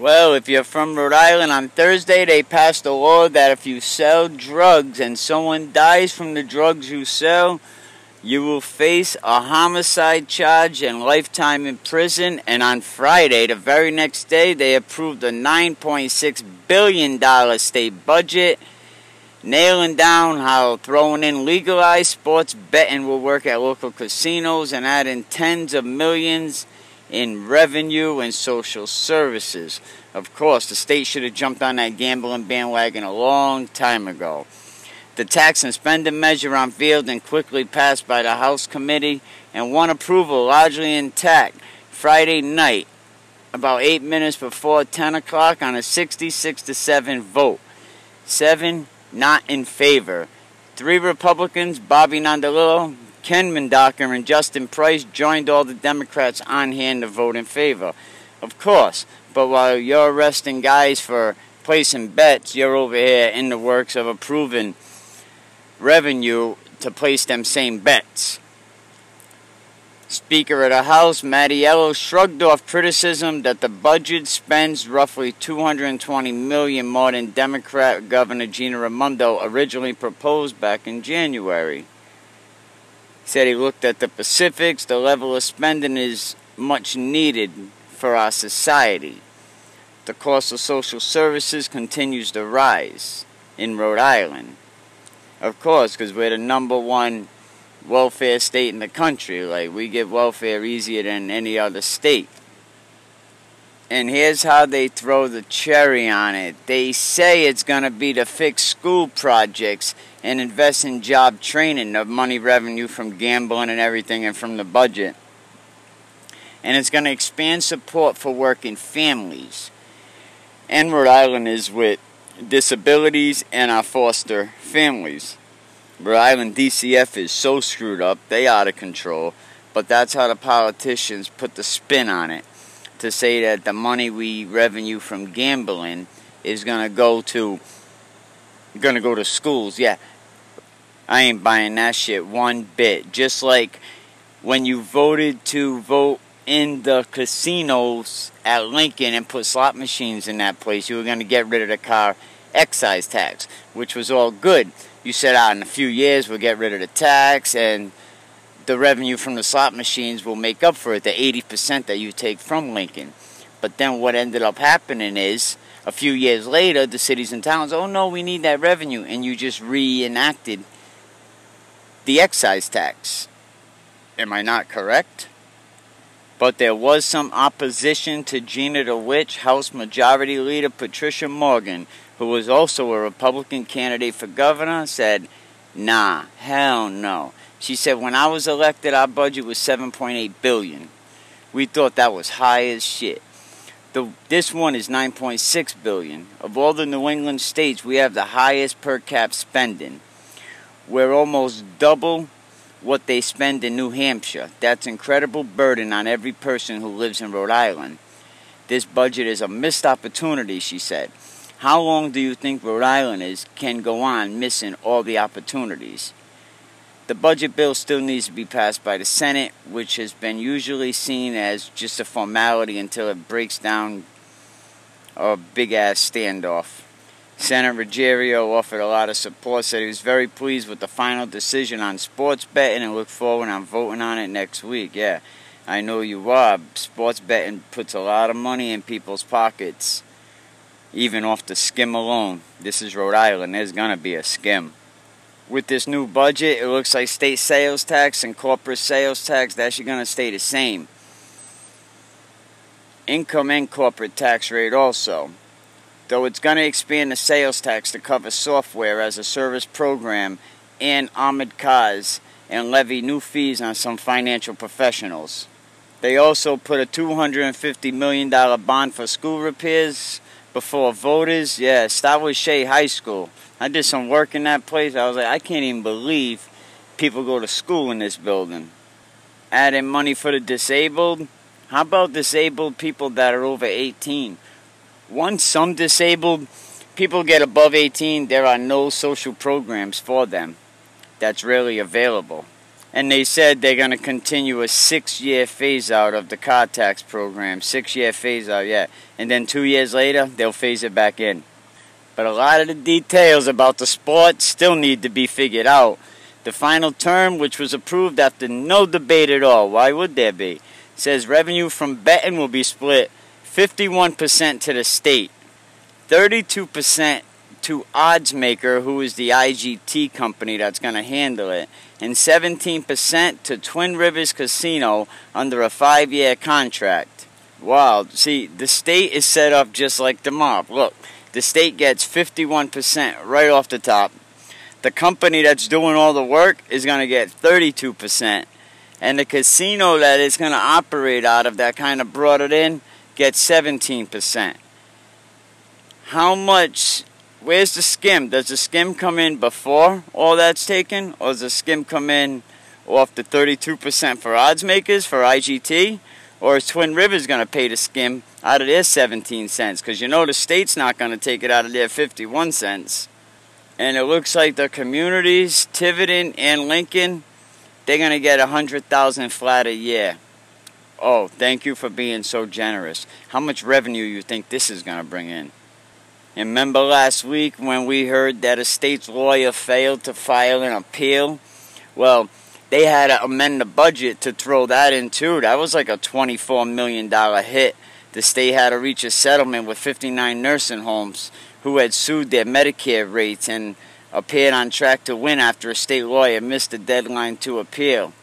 Well, if you're from Rhode Island, on Thursday they passed a law that if you sell drugs and someone dies from the drugs you sell, you will face a homicide charge and lifetime in prison. And on Friday, the very next day, they approved a $9.6 billion state budget, nailing down how throwing in legalized sports betting will work at local casinos and adding tens of millions in revenue and social services. Of course, the state should have jumped on that gambling bandwagon a long time ago. The tax and spending measure unveiled and quickly passed by the House Committee and won approval largely intact Friday night, about eight minutes before 10 o'clock, on a 66 to 7 vote. Seven not in favor. Three Republicans, Bobby Nardolillo, Ken Mendonca, and Justin Price, joined all the Democrats on hand to vote in favor. Of course, but while you're arresting guys for placing bets, you're over here in the works of approving revenue to place them same bets. Speaker of the House, Mattiello, shrugged off criticism that the budget spends roughly 220 million more than Democrat Governor Gina Raimondo originally proposed back in January. Said he looked at the Pacifics, the level of spending is much needed for our society. The cost of social services continues to rise in Rhode Island. Of course, because we're the number one welfare state in the country. Like, we get welfare easier than any other state. And here's how they throw the cherry on it. They say it's going to be to fix school projects and invest in job training, the money revenue from gambling and everything and from the budget. And it's going to expand support for working families. And Rhode Island is with disabilities and our foster families. Rhode Island DCF is so screwed up, they out of control. But that's how the politicians put the spin on it to say that the money we revenue from gambling is gonna go to gonna go to schools. Yeah, I ain't buying that shit one bit. Just like when you voted to vote in the casinos at Lincoln and put slot machines in that place, you were going to get rid of the car excise tax, which was all good. You said, out ah, in a few years we'll get rid of the tax and the revenue from the slot machines will make up for it, the 80% that you take from Lincoln. But then what ended up happening is, a few years later, the cities and towns, oh no, we need that revenue, and you just reenacted the excise tax. Am I not correct? But there was some opposition to Gina the Witch. House Majority Leader Patricia Morgan, who was also a Republican candidate for governor, said, Nah, hell no. She said, When I was elected, our budget was 7.8 billion. We thought that was high as shit. The, this one is 9.6 billion. Of all the New England states, we have the highest per cap spending. We're almost double what they spend in New Hampshire. That's an incredible burden on every person who lives in Rhode Island. This budget is a missed opportunity, she said. How long do you think Rhode Islanders can go on missing all the opportunities? The budget bill still needs to be passed by the Senate, which has been usually seen as just a formality until it breaks down a big ass standoff. Senator Ruggerio offered a lot of support, said he was very pleased with the final decision on sports betting and look forward on voting on it next week. Yeah, I know you are. Sports betting puts a lot of money in people's pockets, even off the skim alone. This is Rhode Island. There's going to be a skim. With this new budget, it looks like state sales tax and corporate sales tax, that's actually going to stay the same. Income and corporate tax rate also though it's going to expand the sales tax to cover software as a service program and armored cars and levy new fees on some financial professionals. They also put a $250 million bond for school repairs before voters. Yeah, with Shea High School. I did some work in that place. I was like, I can't even believe people go to school in this building. Adding money for the disabled. How about disabled people that are over 18? Once some disabled people get above 18, there are no social programs for them that's really available. And they said they're going to continue a six year phase out of the car tax program. Six year phase out, yeah. And then two years later, they'll phase it back in. But a lot of the details about the sport still need to be figured out. The final term, which was approved after no debate at all, why would there be? Says revenue from betting will be split 51% to the state, 32% to Oddsmaker, who is the IGT company that's going to handle it, and 17% to Twin Rivers Casino under a five year contract. Wow, see, the state is set up just like the mob. Look, the state gets 51% right off the top. The company that's doing all the work is going to get 32%. And the casino that is going to operate out of that kind of brought it in gets 17%. How much where's the skim? Does the skim come in before all that's taken, or does the skim come in off the 32% for odds makers for IGT, or is Twin Rivers going to pay the skim out of their 17 cents? Because you know the state's not going to take it out of their 51 cents. And it looks like the communities, Tiverton and Lincoln, they're going to get a 100,000 flat a year. Oh, thank you for being so generous. How much revenue you think this is going to bring in? And remember last week when we heard that a state's lawyer failed to file an appeal? Well, they had to amend the budget to throw that in too. That was like a $24 million hit. The state had to reach a settlement with 59 nursing homes who had sued their Medicare rates and appeared on track to win after a state lawyer missed the deadline to appeal.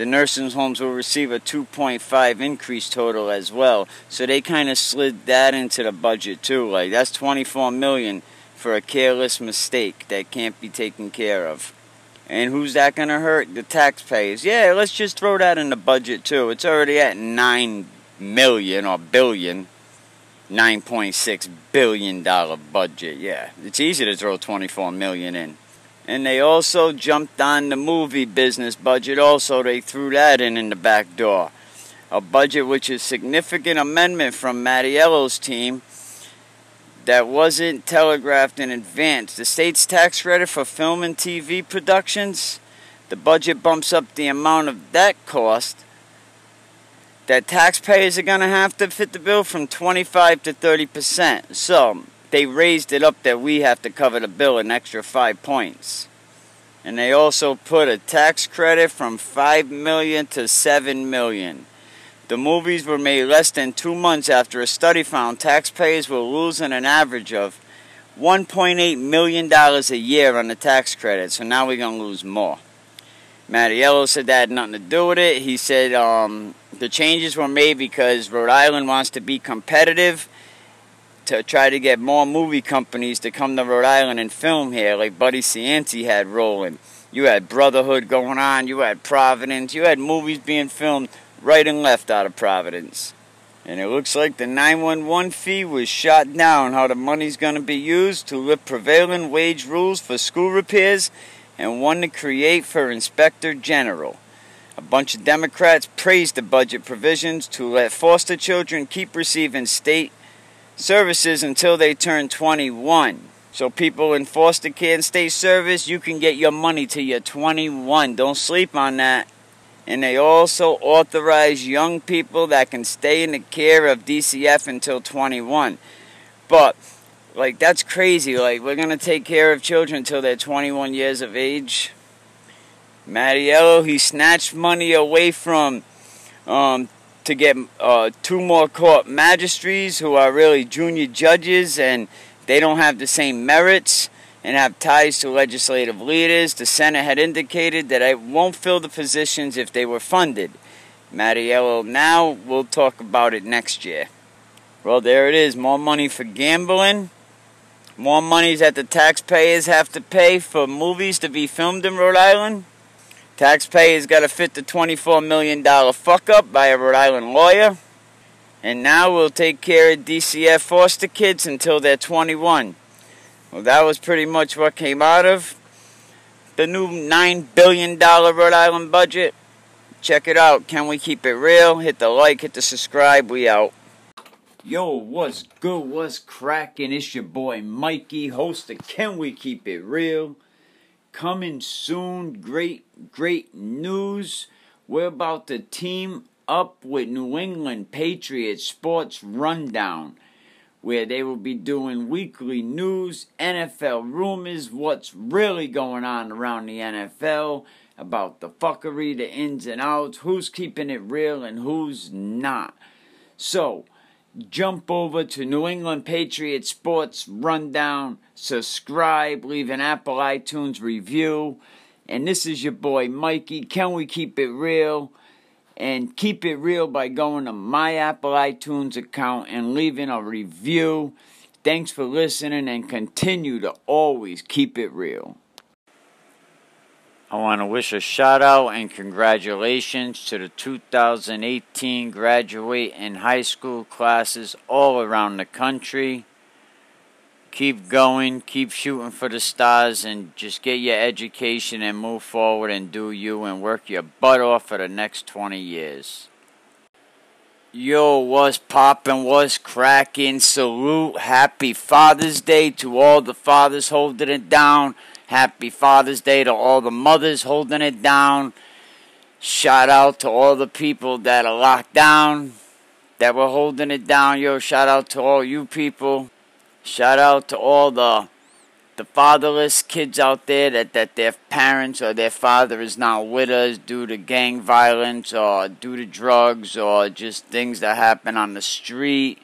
The nursing homes will receive a 2.5 increase total as well. So they kind of slid that into the budget too. Like that's 24 million for a careless mistake that can't be taken care of. And who's that going to hurt? The taxpayers. Yeah, let's just throw that in the budget too. It's already at 9 million or billion. 9.6 billion dollar budget. Yeah, it's easy to throw 24 million in. And they also jumped on the movie business budget also. They threw that in in the back door. A budget which is significant amendment from Mattiello's team that wasn't telegraphed in advance. The state's tax credit for film and TV productions, the budget bumps up the amount of that cost that taxpayers are going to have to fit the bill from 25 to 30 percent. So they raised it up that we have to cover the bill an extra five points. And they also put a tax credit from 5 million to 7 million. The movies were made less than two months after a study found taxpayers were losing an average of $1.8 million a year on the tax credit, so now we're going to lose more. Mattiello said that had nothing to do with it. He said um, the changes were made because Rhode Island wants to be competitive to try to get more movie companies to come to Rhode Island and film here, like Buddy Cianci had rolling. You had Brotherhood going on, you had Providence, you had movies being filmed right and left out of Providence. And it looks like the 911 fee was shot down. How the money's going to be used to lift prevailing wage rules for school repairs and one to create for Inspector General. A bunch of Democrats praised the budget provisions to let foster children keep receiving state services until they turn 21. So people in foster care and state service, you can get your money till you're 21. Don't sleep on that. And they also authorize young people that can stay in the care of DCF until 21. But, like, that's crazy. Like, we're going to take care of children until they're 21 years of age. Mattiello, he snatched money away from um, to get uh, two more court magistrates who are really junior judges and they don't have the same merits and have ties to legislative leaders. The Senate had indicated that it won't fill the positions if they were funded. Mattiello now we'll talk about it next year. Well, there it is. More money for gambling. More money that the taxpayers have to pay for movies to be filmed in Rhode Island. Taxpayers got to fit the $24 million fuck up by a Rhode Island lawyer. And now we'll take care of DCF foster kids until they're 21. Well, that was pretty much what came out of the new $9 billion Rhode Island budget. Check it out. Can we keep it real? Hit the like, hit the subscribe. We out. Yo, what's good? What's cracking? It's your boy Mikey, host of Can We Keep It Real? Coming soon. Great, great news. We're about to team up with New England Patriots Sports Rundown, where they will be doing weekly news, NFL rumors, what's really going on around the NFL, about the fuckery, the ins and outs, who's keeping it real and who's not. So, jump over to New England Patriots Sports Rundown, subscribe, leave an Apple iTunes review. And this is your boy Mikey. Can we keep it real? And keep it real by going to my Apple iTunes account and leaving a review. Thanks for listening and continue to always keep it real. I want to wish a shout out and congratulations to the 2018 graduate and high school classes all around the country. Keep going, keep shooting for the stars, and just get your education and move forward and do you and work your butt off for the next 20 years. Yo, was poppin', was crackin'. Salute, happy Father's Day to all the fathers holding it down. Happy Father's Day to all the mothers holding it down. Shout out to all the people that are locked down, that were holding it down. Yo, shout out to all you people. Shout out to all the the fatherless kids out there that, that their parents or their father is not with us due to gang violence or due to drugs or just things that happen on the street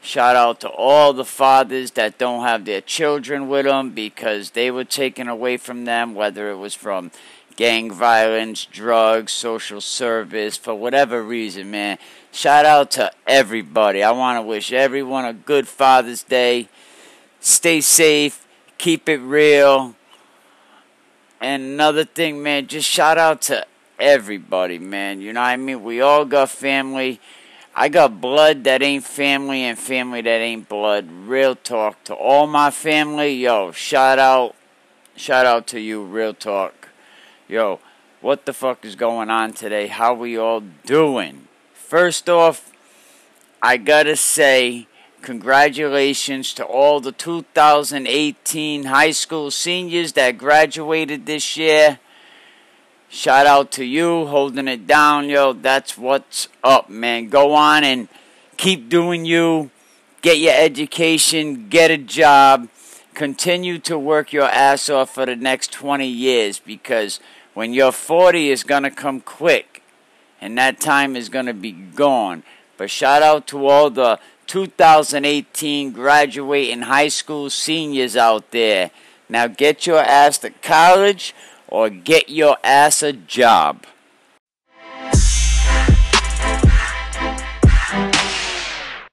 Shout out to all the fathers that don't have their children with them because they were taken away from them, whether it was from gang violence, drugs, social service, for whatever reason, man. Shout out to everybody. I want to wish everyone a good Father's Day. Stay safe, keep it real. And another thing, man, just shout out to everybody, man. You know what I mean? We all got family. I got blood that ain't family and family that ain't blood. Real talk to all my family. Yo, shout out. Shout out to you, real talk. Yo, what the fuck is going on today? How we all doing? First off, I gotta say, congratulations to all the 2018 high school seniors that graduated this year. Shout out to you holding it down, yo. That's what's up, man. Go on and keep doing you. Get your education, get a job, continue to work your ass off for the next 20 years because when you're 40 is going to come quick and that time is going to be gone. But shout out to all the 2018 graduating high school seniors out there. Now get your ass to college or get your ass a job.